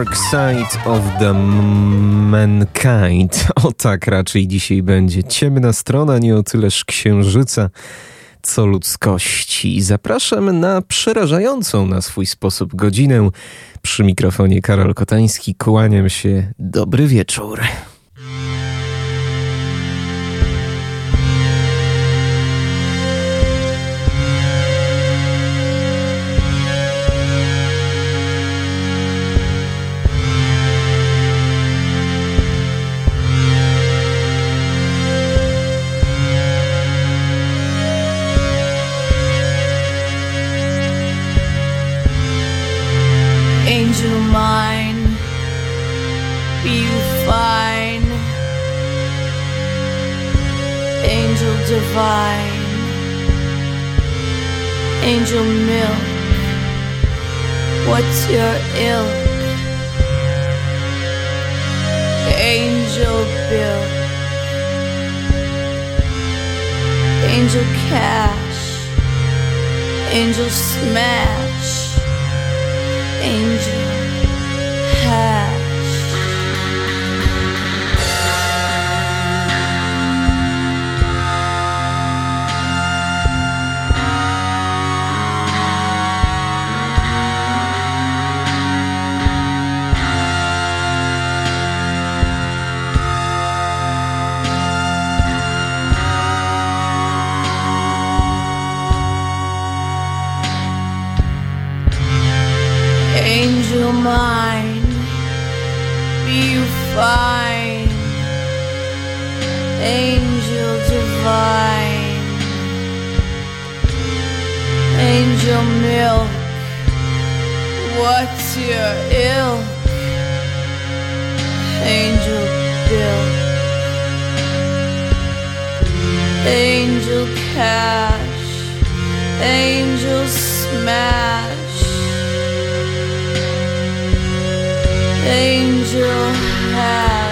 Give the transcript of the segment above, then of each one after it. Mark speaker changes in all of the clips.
Speaker 1: Dark Side of the Mankind. O tak raczej dzisiaj będzie. Ciemna strona, nie o tyleż księżyca, co ludzkości. Zapraszam na przerażającą na swój sposób godzinę. Przy mikrofonie Karol Kotański. Kłaniam się. Dobry wieczór.
Speaker 2: Divine, angel milk. What's your ilk? Angel bill, angel cash, angel smash angel hash. Fine, angel divine, angel milk. What's your ill? Angel bill, angel cash, angel smash. Angel
Speaker 1: have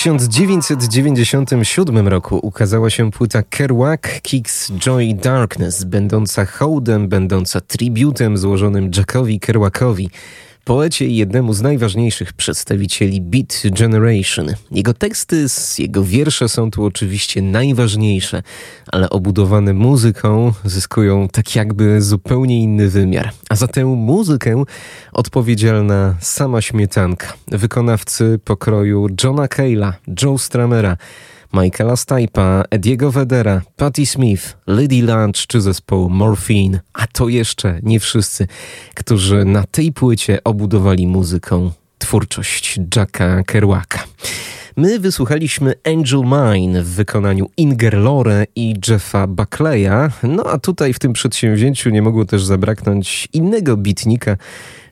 Speaker 1: 1997 roku ukazała się płyta Kerouac Kicks Joy Darkness, będąca hołdem, będąca tributem złożonym Jackowi Kerouacowi, poecie i jednemu z najważniejszych przedstawicieli Beat Generation. Jego teksty, jego wiersze są tu oczywiście najważniejsze, ale obudowane muzyką zyskują tak jakby zupełnie inny wymiar. A za tę muzykę odpowiedzialna sama śmietanka, wykonawcy pokroju Johna Cale'a, Joe Stramera, Michaela Stipe'a, Ediego Vedera, Patti Smith, Lady Lunch czy zespołu Morphine, a to jeszcze nie wszyscy, którzy na tej płycie obudowali muzyką twórczość Jacka Kerouaka. My wysłuchaliśmy Angel Mine w wykonaniu Inger Lore i Jeffa Buckleya, no a tutaj w tym przedsięwzięciu nie mogło też zabraknąć innego bitnika,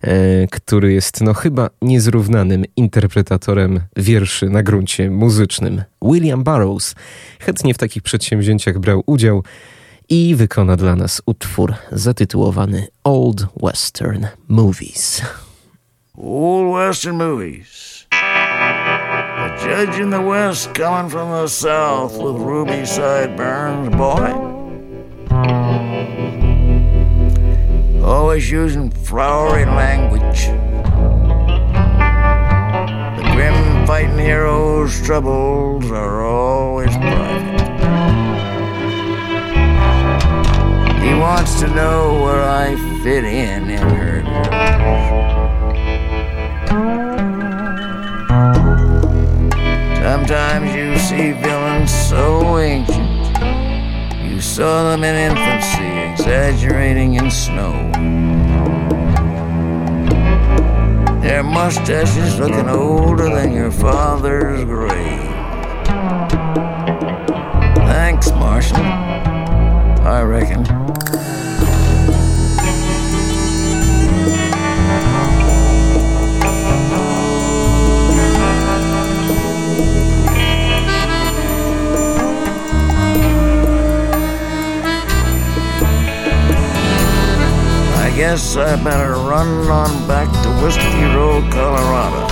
Speaker 1: e, który jest no chyba niezrównanym interpretatorem wierszy na gruncie muzycznym. William Burroughs chętnie w takich przedsięwzięciach brał udział i wykona dla nas utwór zatytułowany Old Western Movies.
Speaker 3: Old Western movies. Judge in the West coming from the South with ruby sideburns, boy. Always using flowery language. The grim fighting hero's troubles are always private. He wants to know where I fit in in her Sometimes you see villains so ancient, you saw them in infancy, exaggerating in snow. Their mustaches looking older than your father's grave. Thanks, Martian. I reckon. Guess I better run on back to Whiskey Road, Colorado,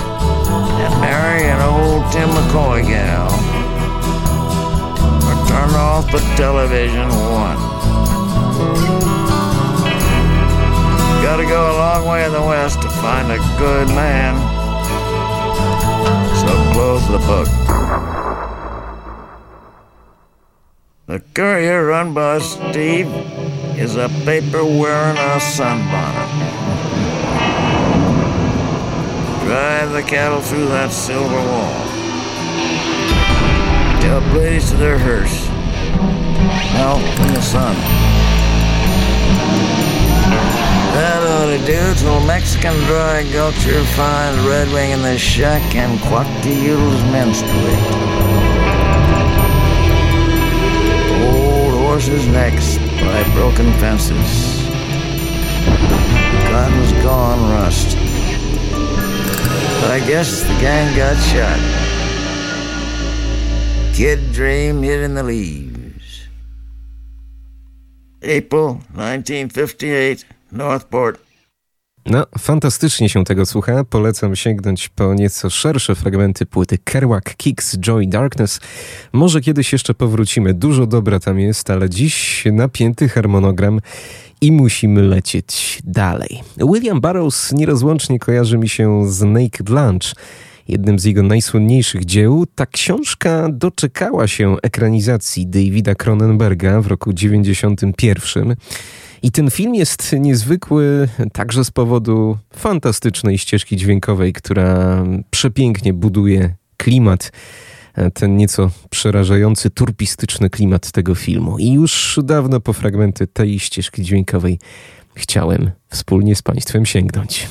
Speaker 3: and marry an old Tim McCoy gal. Or turn off the television one. Gotta go a long way in the west to find a good man. So close the book. The courier run by Steve is a paper wearing a sunbonnet. Drive the cattle through that silver wall. Tell the ladies to their hearse. Out in the sun. That ought to do till Mexican dry gulcher finds Red Wing in the shack and Quackteals menstruate. Old horses' necks by broken fences. Cotton's gone rust. But I guess the gang got shot. Kid dream hid in the leaves. April 1958, Northport.
Speaker 1: No, fantastycznie się tego słucha. Polecam sięgnąć po nieco szersze fragmenty płyty Kerouac Kicks Joy Darkness. Może kiedyś jeszcze powrócimy. Dużo dobra tam jest, ale dziś napięty harmonogram i musimy lecieć dalej. William Burroughs nierozłącznie kojarzy mi się z Naked Lunch, jednym z jego najsłynniejszych dzieł. Ta książka doczekała się ekranizacji Davida Cronenberga w roku 91. I ten film jest niezwykły także z powodu fantastycznej ścieżki dźwiękowej, która przepięknie buduje klimat, ten nieco przerażający, turpistyczny klimat tego filmu. I już dawno po fragmenty tej ścieżki dźwiękowej chciałem wspólnie z Państwem sięgnąć.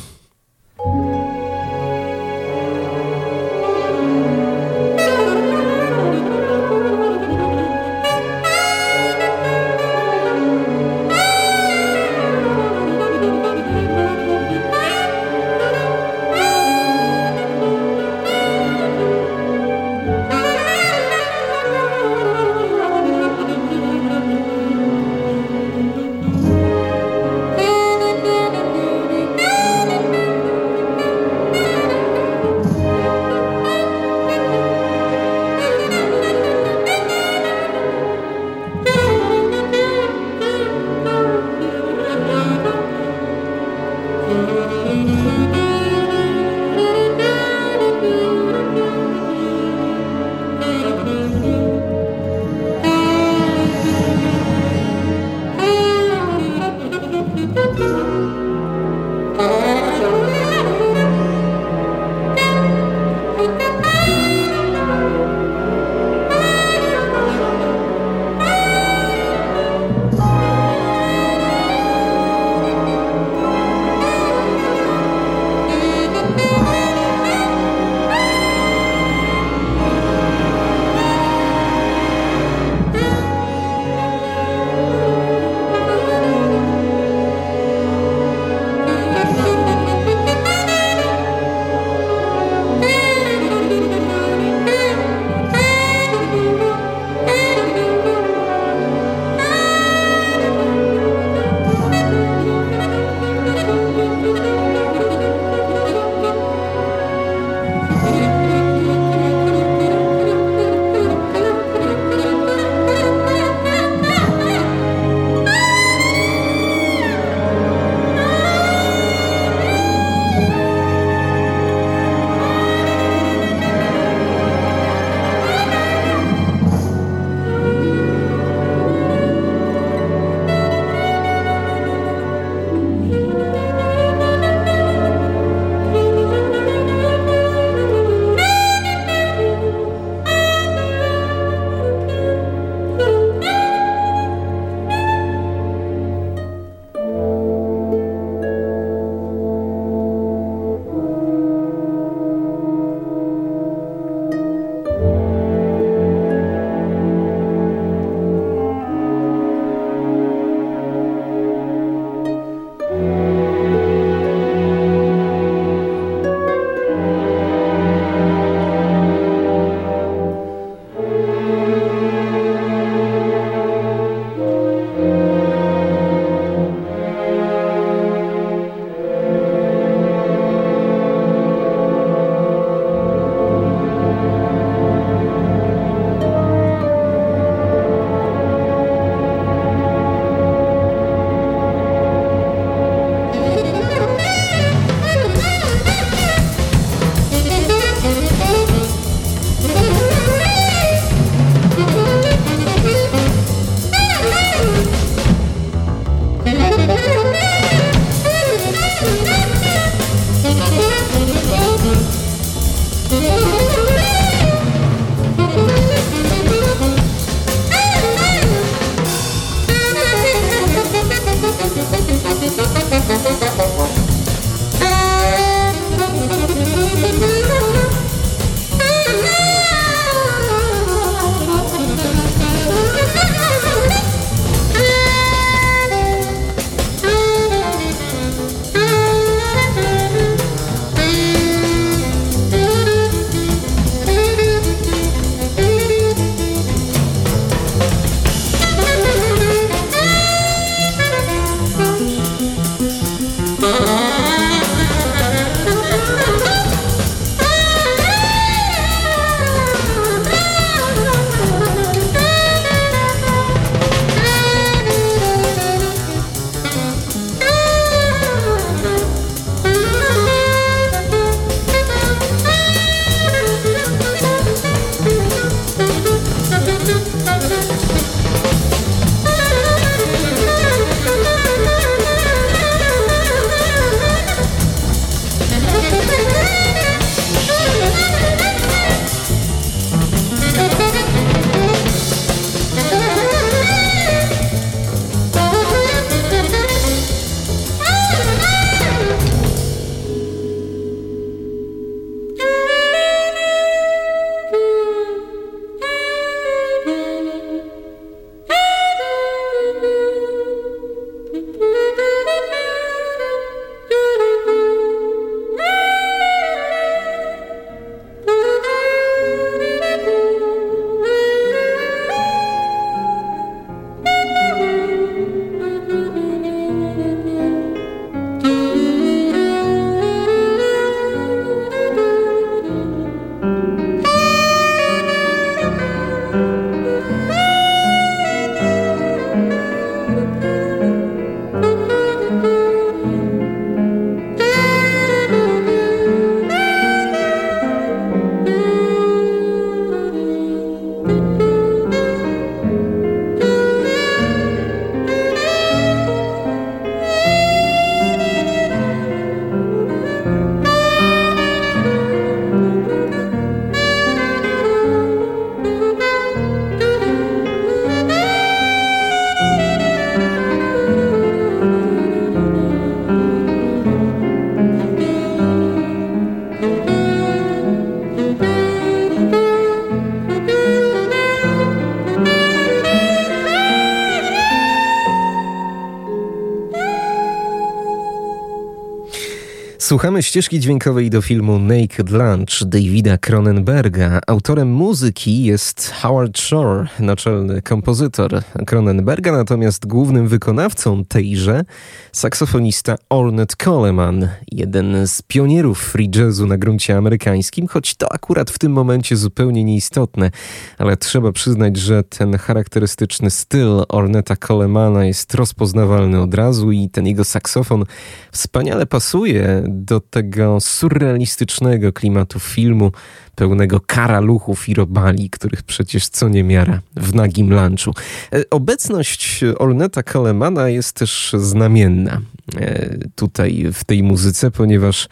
Speaker 1: Słuchamy ścieżki dźwiękowej do filmu Naked Lunch Davida Cronenberga. Autorem muzyki jest Howard Shore, naczelny kompozytor Cronenberga, natomiast głównym wykonawcą tejże saksofonista Ornette Coleman, jeden z pionierów free jazzu na gruncie amerykańskim, choć to akurat w tym momencie zupełnie nieistotne, ale trzeba przyznać, że ten charakterystyczny styl Ornetta Colemana jest rozpoznawalny od razu i ten jego saksofon wspaniale pasuje do tego surrealistycznego klimatu filmu, pełnego karaluchów i robali, których przecież co niemiara w nagim lunchu. E, obecność Orneta Colemana jest też znamienna e, tutaj w tej muzyce, ponieważ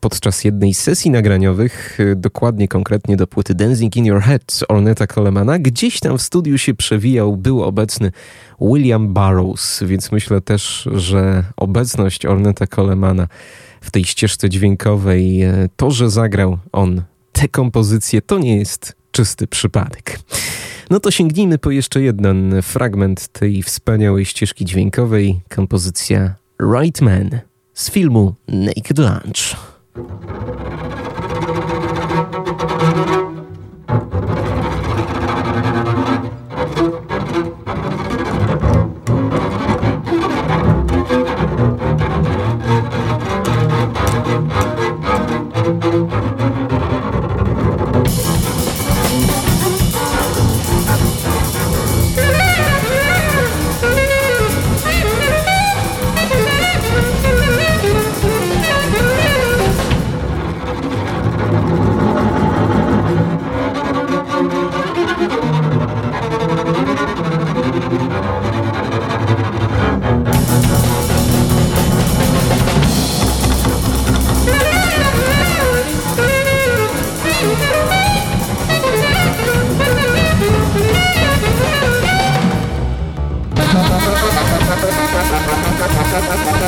Speaker 1: podczas jednej z sesji nagraniowych, dokładnie konkretnie do płyty Dancing in Your Head Orneta Colemana, gdzieś tam w studiu się przewijał, był obecny William Burroughs, więc myślę też, że obecność Orneta Colemana w tej ścieżce dźwiękowej, to, że zagrał on te kompozycje, to nie jest czysty przypadek. No to sięgnijmy po jeszcze jeden fragment tej wspaniałej ścieżki dźwiękowej, kompozycja Right Man z filmu Naked Lunch. What?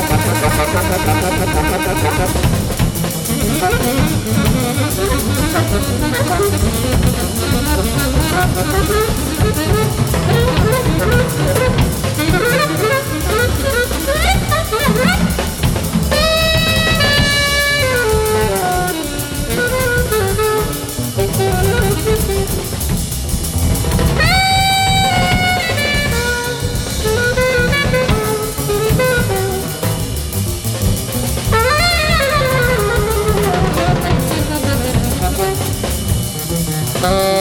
Speaker 1: Oh.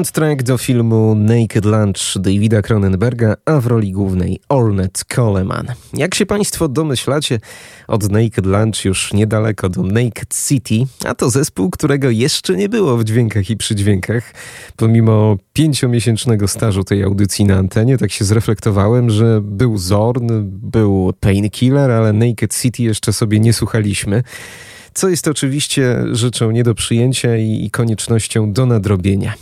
Speaker 1: Soundtrack do filmu Naked Lunch Davida Cronenberga, a w roli głównej Ornette Coleman. Jak się Państwo domyślacie, od Naked Lunch już niedaleko do Naked City, a to zespół, którego jeszcze nie było w dźwiękach i przydźwiękach. Pomimo pięciomiesięcznego stażu tej audycji na antenie, tak się zreflektowałem, że był Zorn, był Painkiller, ale Naked City jeszcze sobie nie słuchaliśmy co jest oczywiście rzeczą nie do przyjęcia i, i koniecznością do nadrobienia.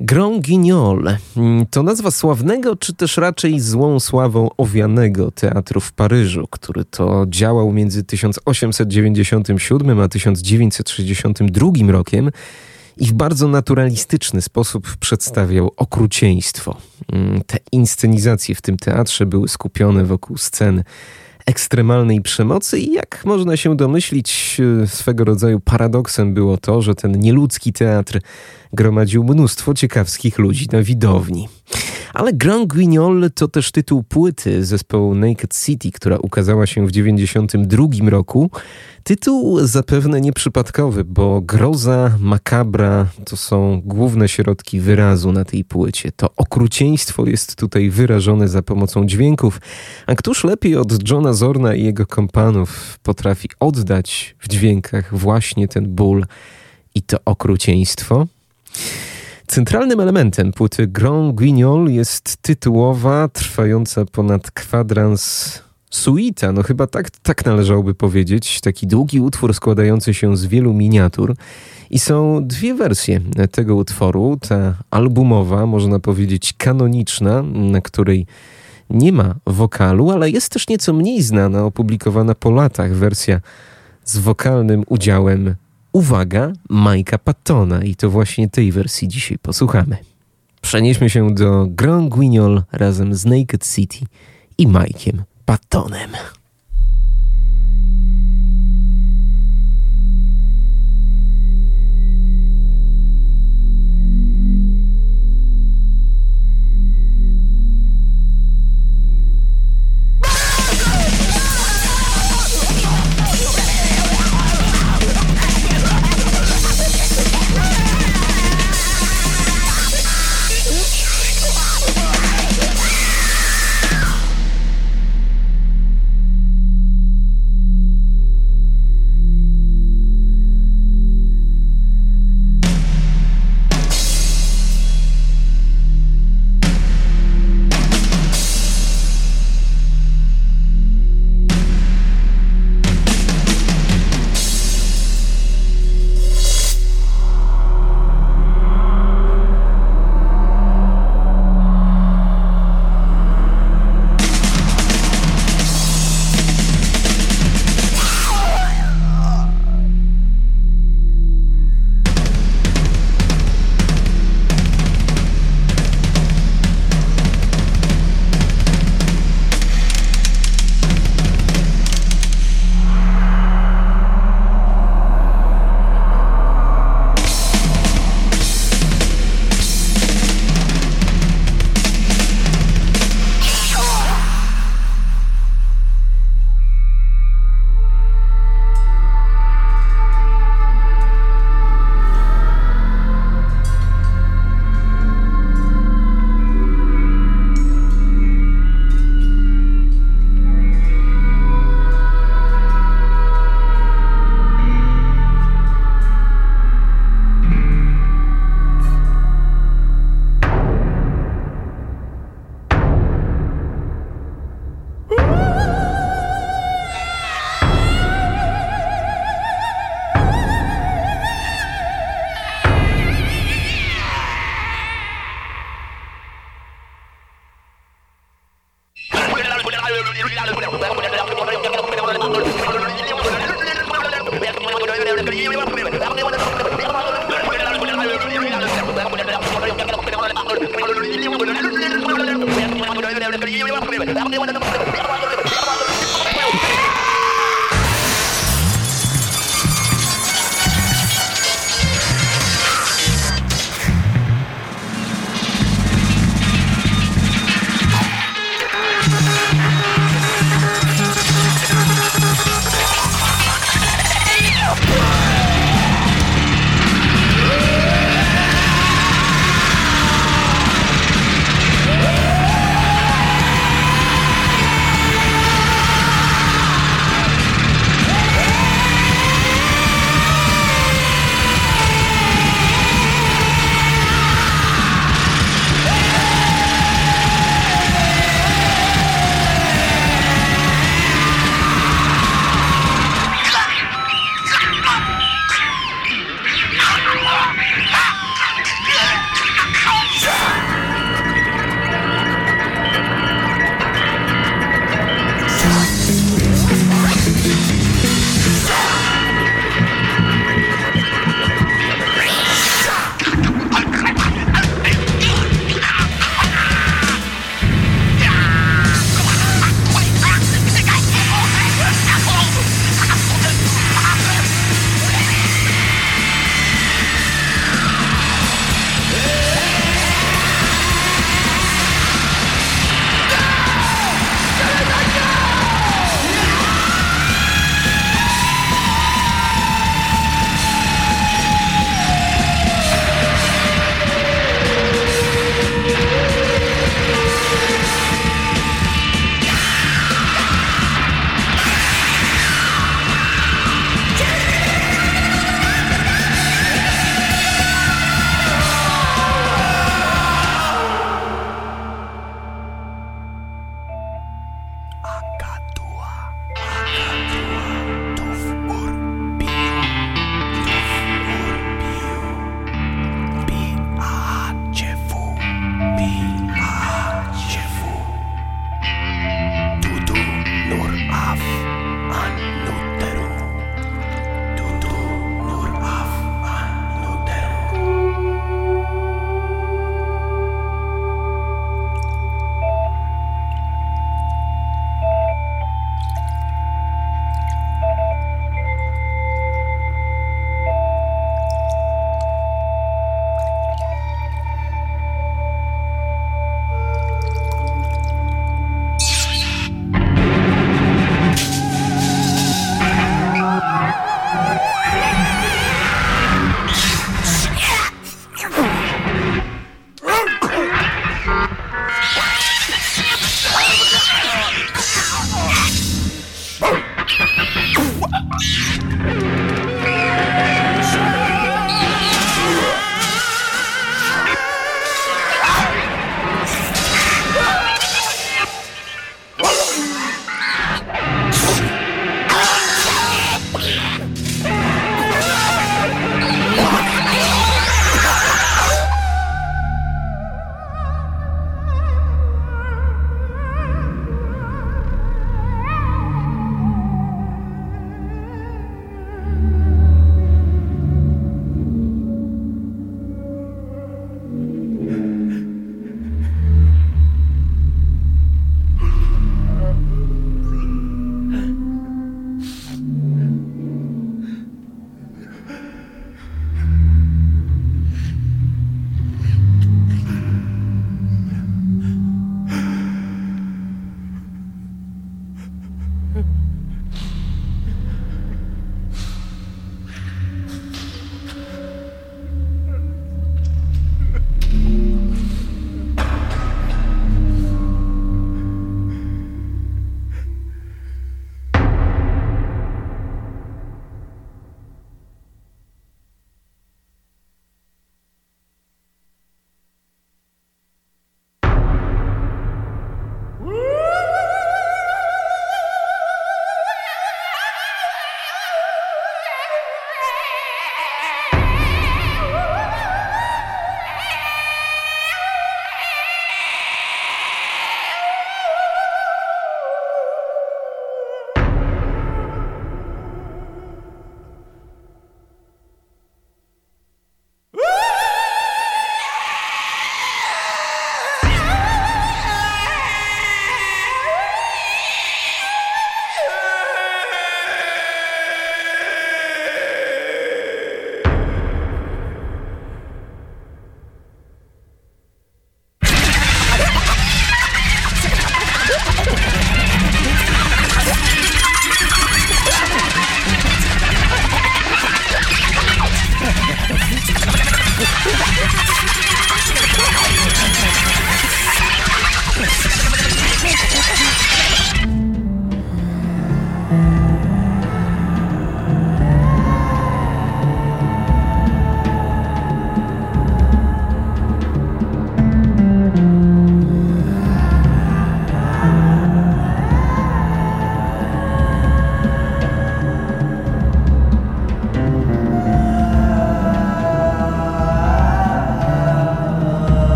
Speaker 1: Grand Guignol to nazwa sławnego, czy też raczej złą sławą owianego teatru w Paryżu, który to działał między 1897 a 1962 rokiem i w bardzo naturalistyczny sposób przedstawiał okrucieństwo. Te inscenizacje w tym teatrze były skupione wokół scen ekstremalnej przemocy i jak można się domyślić, e, swego rodzaju paradoksem było to, że ten nieludzki teatr gromadził mnóstwo ciekawskich ludzi na widowni. Ale Grand Guignol to też tytuł płyty zespołu Naked City, która ukazała się w 1992 roku. Tytuł zapewne nieprzypadkowy, bo groza, makabra to są główne środki wyrazu na tej płycie. To okrucieństwo jest tutaj wyrażone za pomocą dźwięków, a któż lepiej od Johna Zorna i jego kompanów potrafi oddać w dźwiękach właśnie ten ból i to okrucieństwo? Centralnym elementem płyty Grand Guignol jest tytułowa, trwająca ponad kwadrans suita, no chyba tak, tak należałoby powiedzieć. Taki długi utwór składający się z wielu miniatur. I są dwie wersje tego utworu. Ta albumowa, można powiedzieć kanoniczna, na której nie ma wokalu, ale jest też nieco mniej znana, opublikowana po latach wersja z wokalnym udziałem uwaga, Majka Pattona i to właśnie tej wersji dzisiaj posłuchamy. Przenieśmy się do Grand Guignol razem z Naked City i Majkiem Pattonem.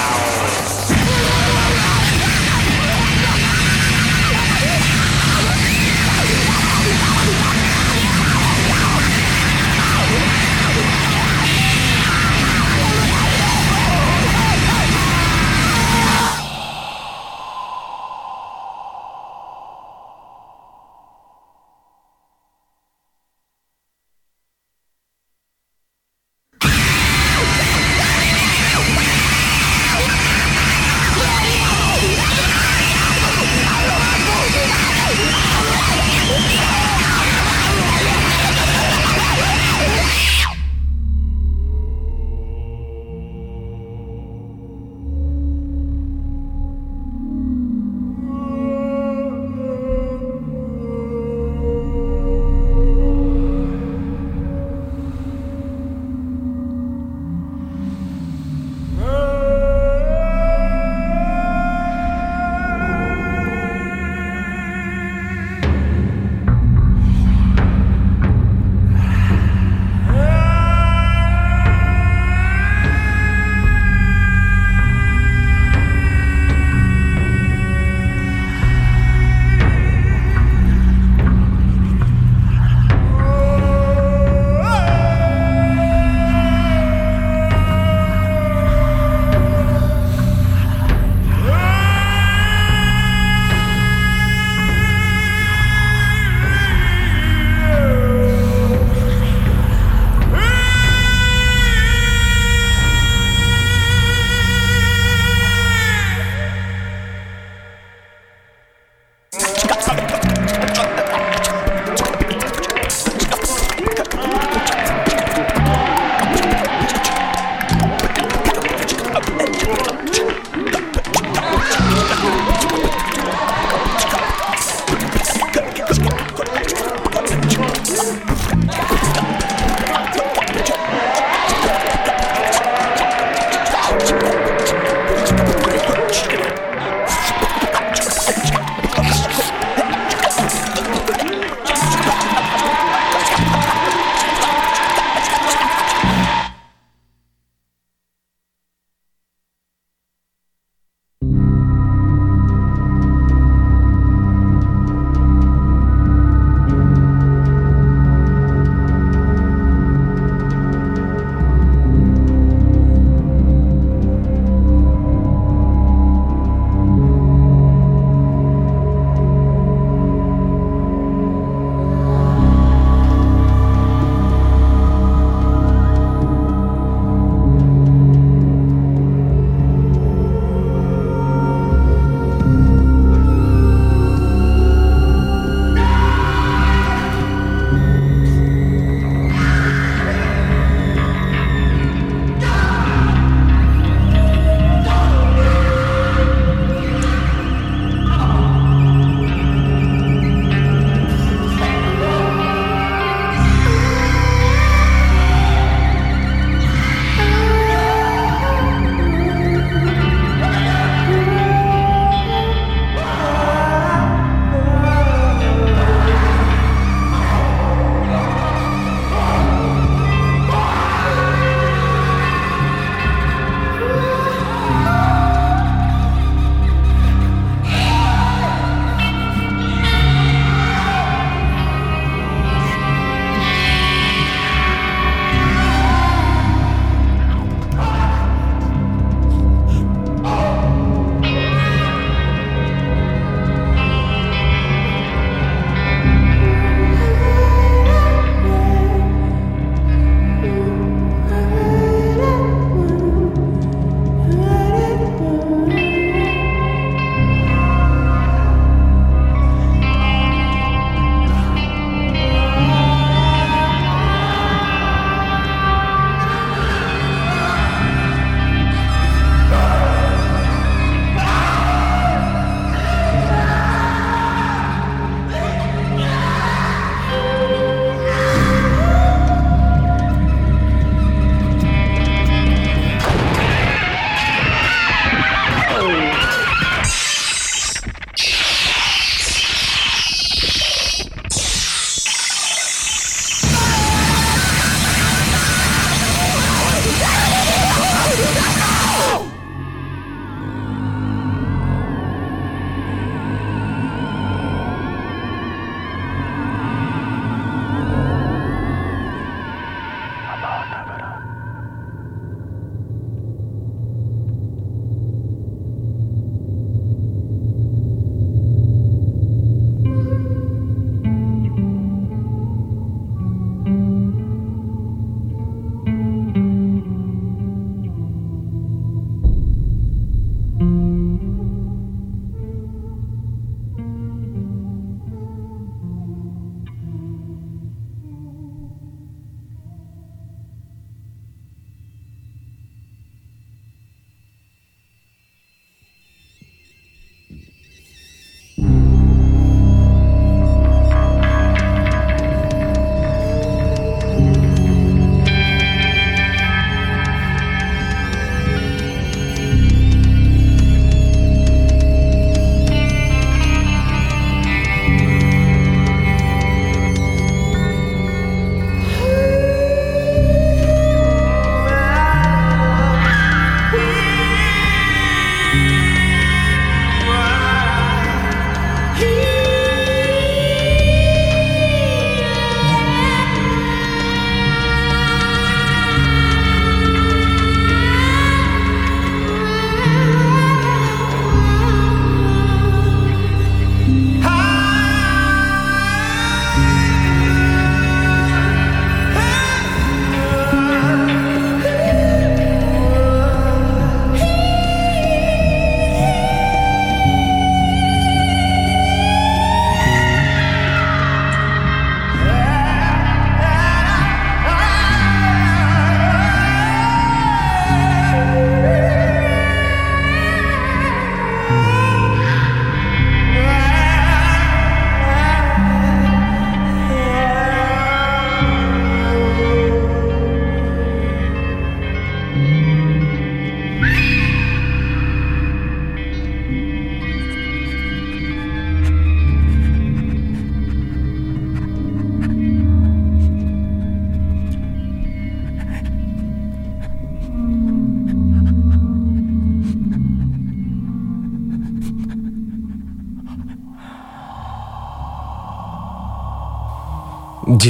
Speaker 4: now.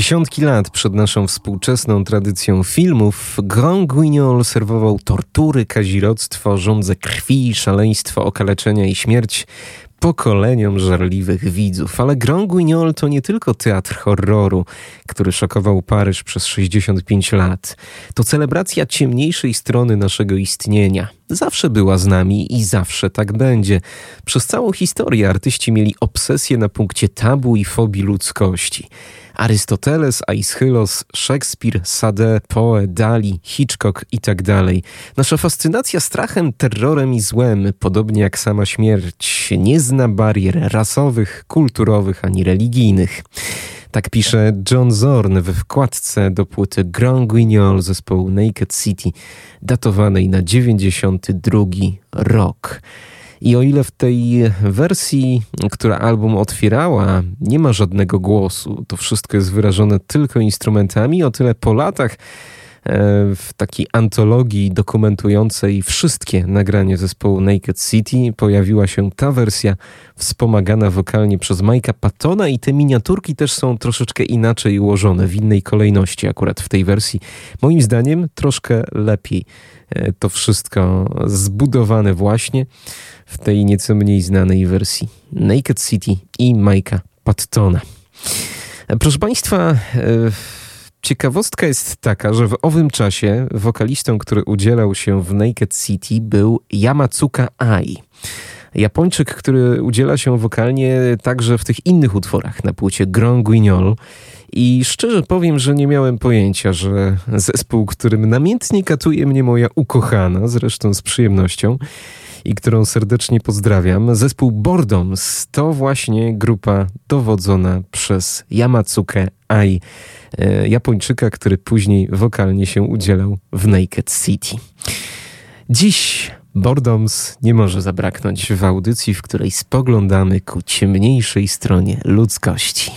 Speaker 1: Dziesiątki lat przed naszą współczesną tradycją filmów Grand Guignol serwował tortury, kazirodztwo, żądze krwi, szaleństwo, okaleczenia i śmierć pokoleniom żarliwych widzów. Ale Grand Guignol to nie tylko teatr horroru, który szokował Paryż przez 65 lat. To celebracja ciemniejszej strony naszego istnienia. Zawsze była z nami i zawsze tak będzie. Przez całą historię artyści mieli obsesję na punkcie tabu i fobii ludzkości. Arystoteles, Aeschylos, Szekspir, Sade, Poe, Dali, Hitchcock i tak dalej. Nasza fascynacja strachem, terrorem i złem, podobnie jak sama śmierć, nie zna barier rasowych, kulturowych ani religijnych. Tak pisze John Zorn we wkładce do płyty Grand Guignol zespołu Naked City, datowanej na 92 rok. I o ile w tej wersji, która album otwierała, nie ma żadnego głosu, to wszystko jest wyrażone tylko instrumentami, o tyle po latach e, w takiej antologii dokumentującej wszystkie nagrania zespołu Naked City pojawiła się ta wersja wspomagana wokalnie przez Mike'a Pattona i te miniaturki też są troszeczkę inaczej ułożone, w innej kolejności akurat w tej wersji. Moim zdaniem troszkę lepiej to wszystko zbudowane właśnie w tej nieco mniej znanej wersji Naked City i Mike'a Pattona. Proszę Państwa, ciekawostka jest taka, że w owym czasie wokalistą, który udzielał się w Naked City był Yamatsuka Ai. Japończyk, który udziela się wokalnie także w tych innych utworach na płycie Grand Guignol. I szczerze powiem, że nie miałem pojęcia, że zespół, którym namiętnie katuje mnie moja ukochana, zresztą z przyjemnością, i którą serdecznie pozdrawiam. Zespół Bordoms to właśnie grupa dowodzona przez Yamatsuke Ai, e, Japończyka, który później wokalnie się udzielał w Naked City. Dziś Bordoms nie może zabraknąć w audycji, w której spoglądamy ku ciemniejszej stronie ludzkości.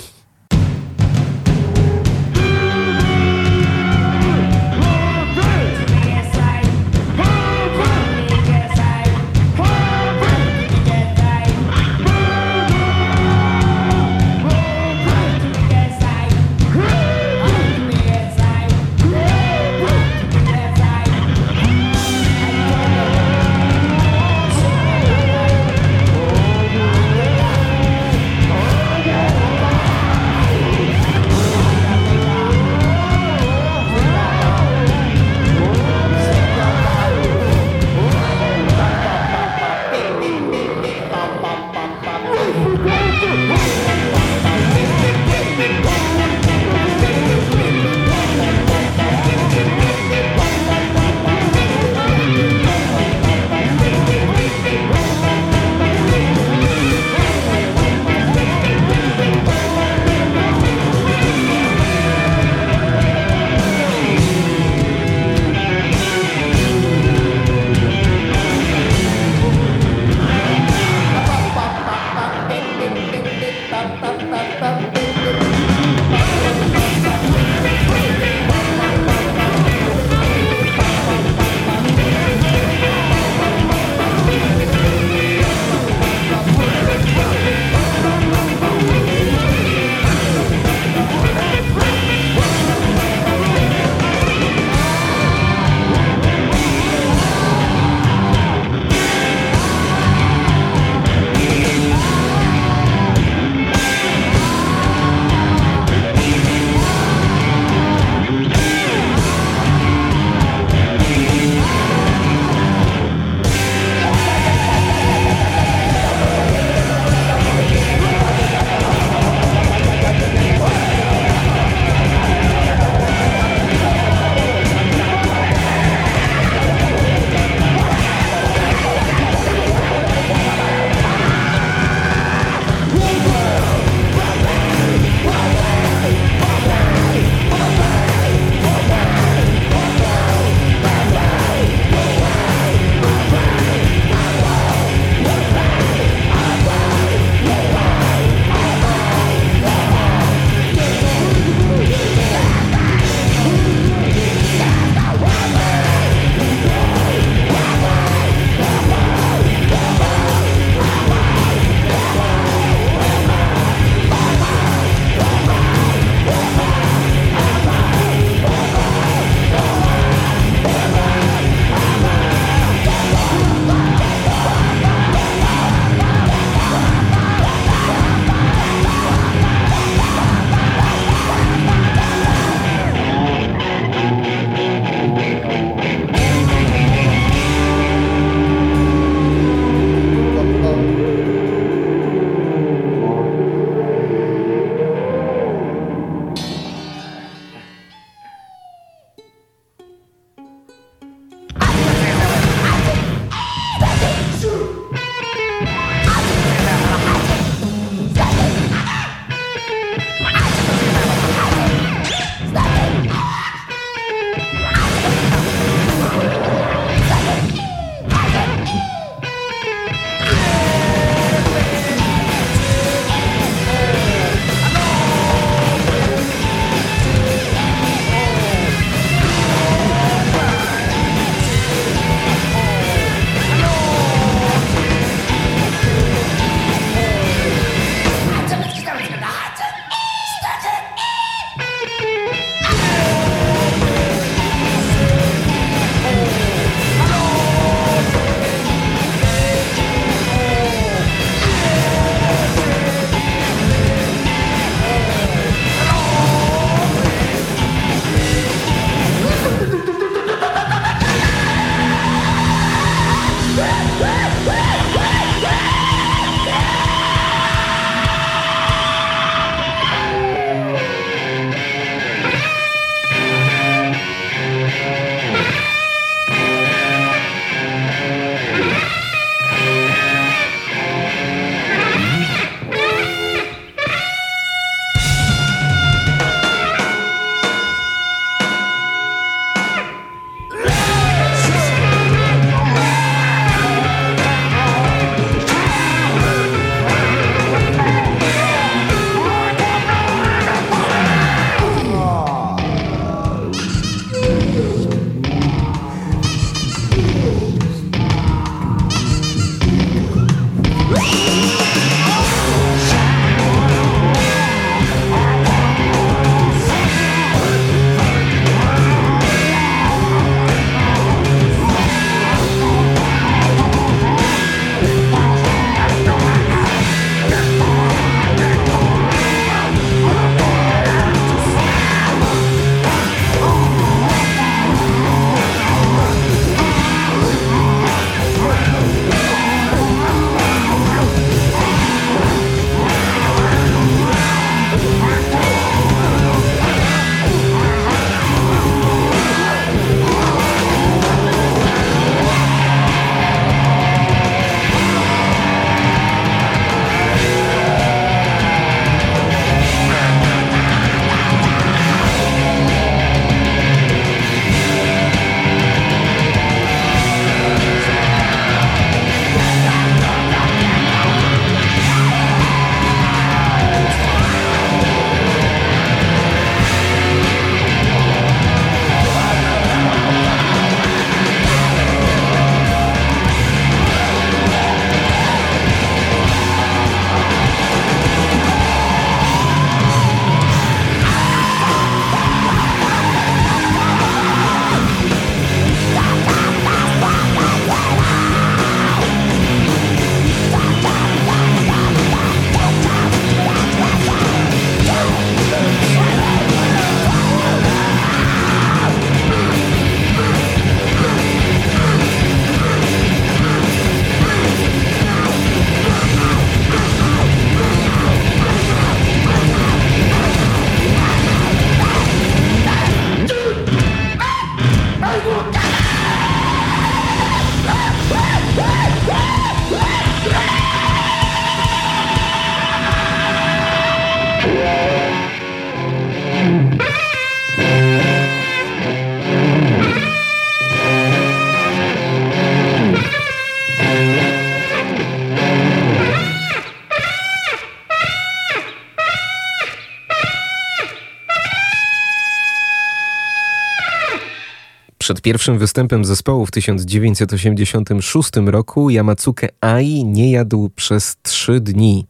Speaker 1: Przed pierwszym występem zespołu w 1986 roku Yamazuke Ai nie jadł przez trzy dni.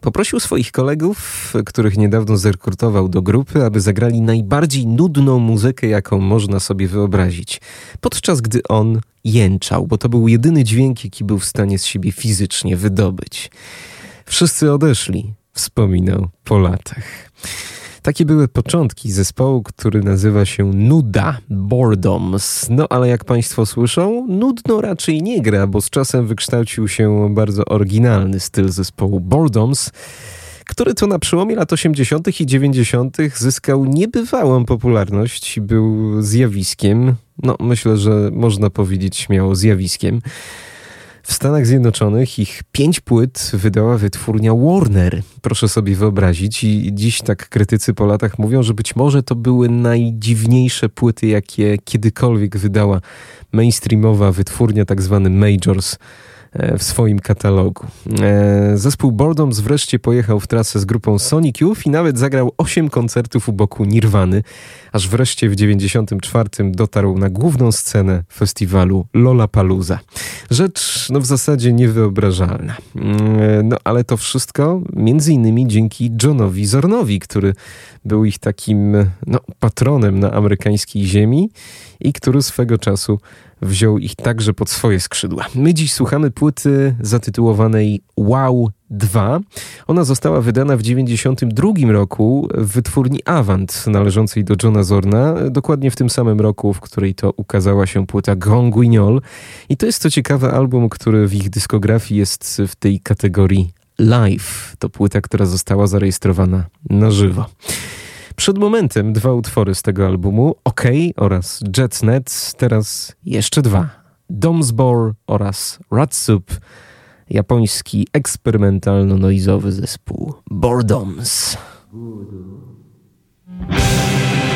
Speaker 1: Poprosił swoich kolegów, których niedawno zrekrutował do grupy, aby zagrali najbardziej nudną muzykę, jaką można sobie wyobrazić. Podczas gdy on jęczał, bo to był jedyny dźwięk, jaki był w stanie z siebie fizycznie wydobyć. Wszyscy odeszli, wspominał po latach. Takie były początki zespołu, który nazywa się Nuda Boredoms. No ale jak Państwo słyszą, nudno raczej nie gra, bo z czasem wykształcił się bardzo oryginalny styl zespołu Boredoms który to na przełomie lat 80. i 90. zyskał niebywałą popularność i był zjawiskiem. No, myślę, że można powiedzieć śmiało zjawiskiem. W Stanach Zjednoczonych ich pięć płyt wydała wytwórnia Warner. Proszę sobie wyobrazić. I dziś tak krytycy po latach mówią, że być może to były najdziwniejsze płyty, jakie kiedykolwiek wydała mainstreamowa wytwórnia, tak zwany Majors E, w swoim katalogu. E, zespół Boredoms wreszcie pojechał w trasę z grupą Sonic Youth i nawet zagrał 8 koncertów u boku Nirwany, aż wreszcie w 94 dotarł na główną scenę festiwalu Lollapalooza. Rzecz no w zasadzie niewyobrażalna. Mm, no ale to wszystko między innymi dzięki Johnowi Zornowi, który był ich takim no, patronem na amerykańskiej ziemi i który swego czasu wziął ich także pod swoje skrzydła. My dziś słuchamy płyty zatytułowanej Wow 2. Ona została wydana w 1992 roku w wytwórni Avant, należącej do Johna Zorna, dokładnie w tym samym roku, w której to ukazała się płyta Grand Guignol. I to jest co ciekawe album, który w ich dyskografii jest w tej kategorii live. To płyta, która została zarejestrowana na żywo. Przed momentem dwa utwory z tego albumu, OK oraz Jetsnet, teraz jeszcze dwa. Domsbor oraz Ratsup, japoński eksperymentalno-noizowy zespół Bordoms. A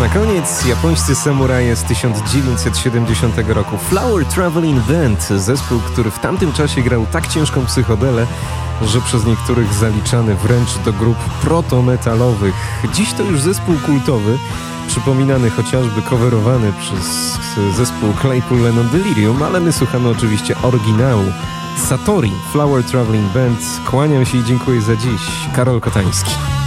Speaker 1: na koniec japońscy samuraje z 1970 roku. Flower Traveling Band, zespół, który w tamtym czasie grał tak ciężką psychodelę, że przez niektórych zaliczany wręcz do grup proto-metalowych. Dziś to już zespół kultowy, przypominany chociażby coverowany przez zespół Claypool Lennon Delirium, ale my słuchamy oczywiście oryginału. Satori, Flower Traveling Band. Kłaniam się i dziękuję za dziś. Karol Kotański.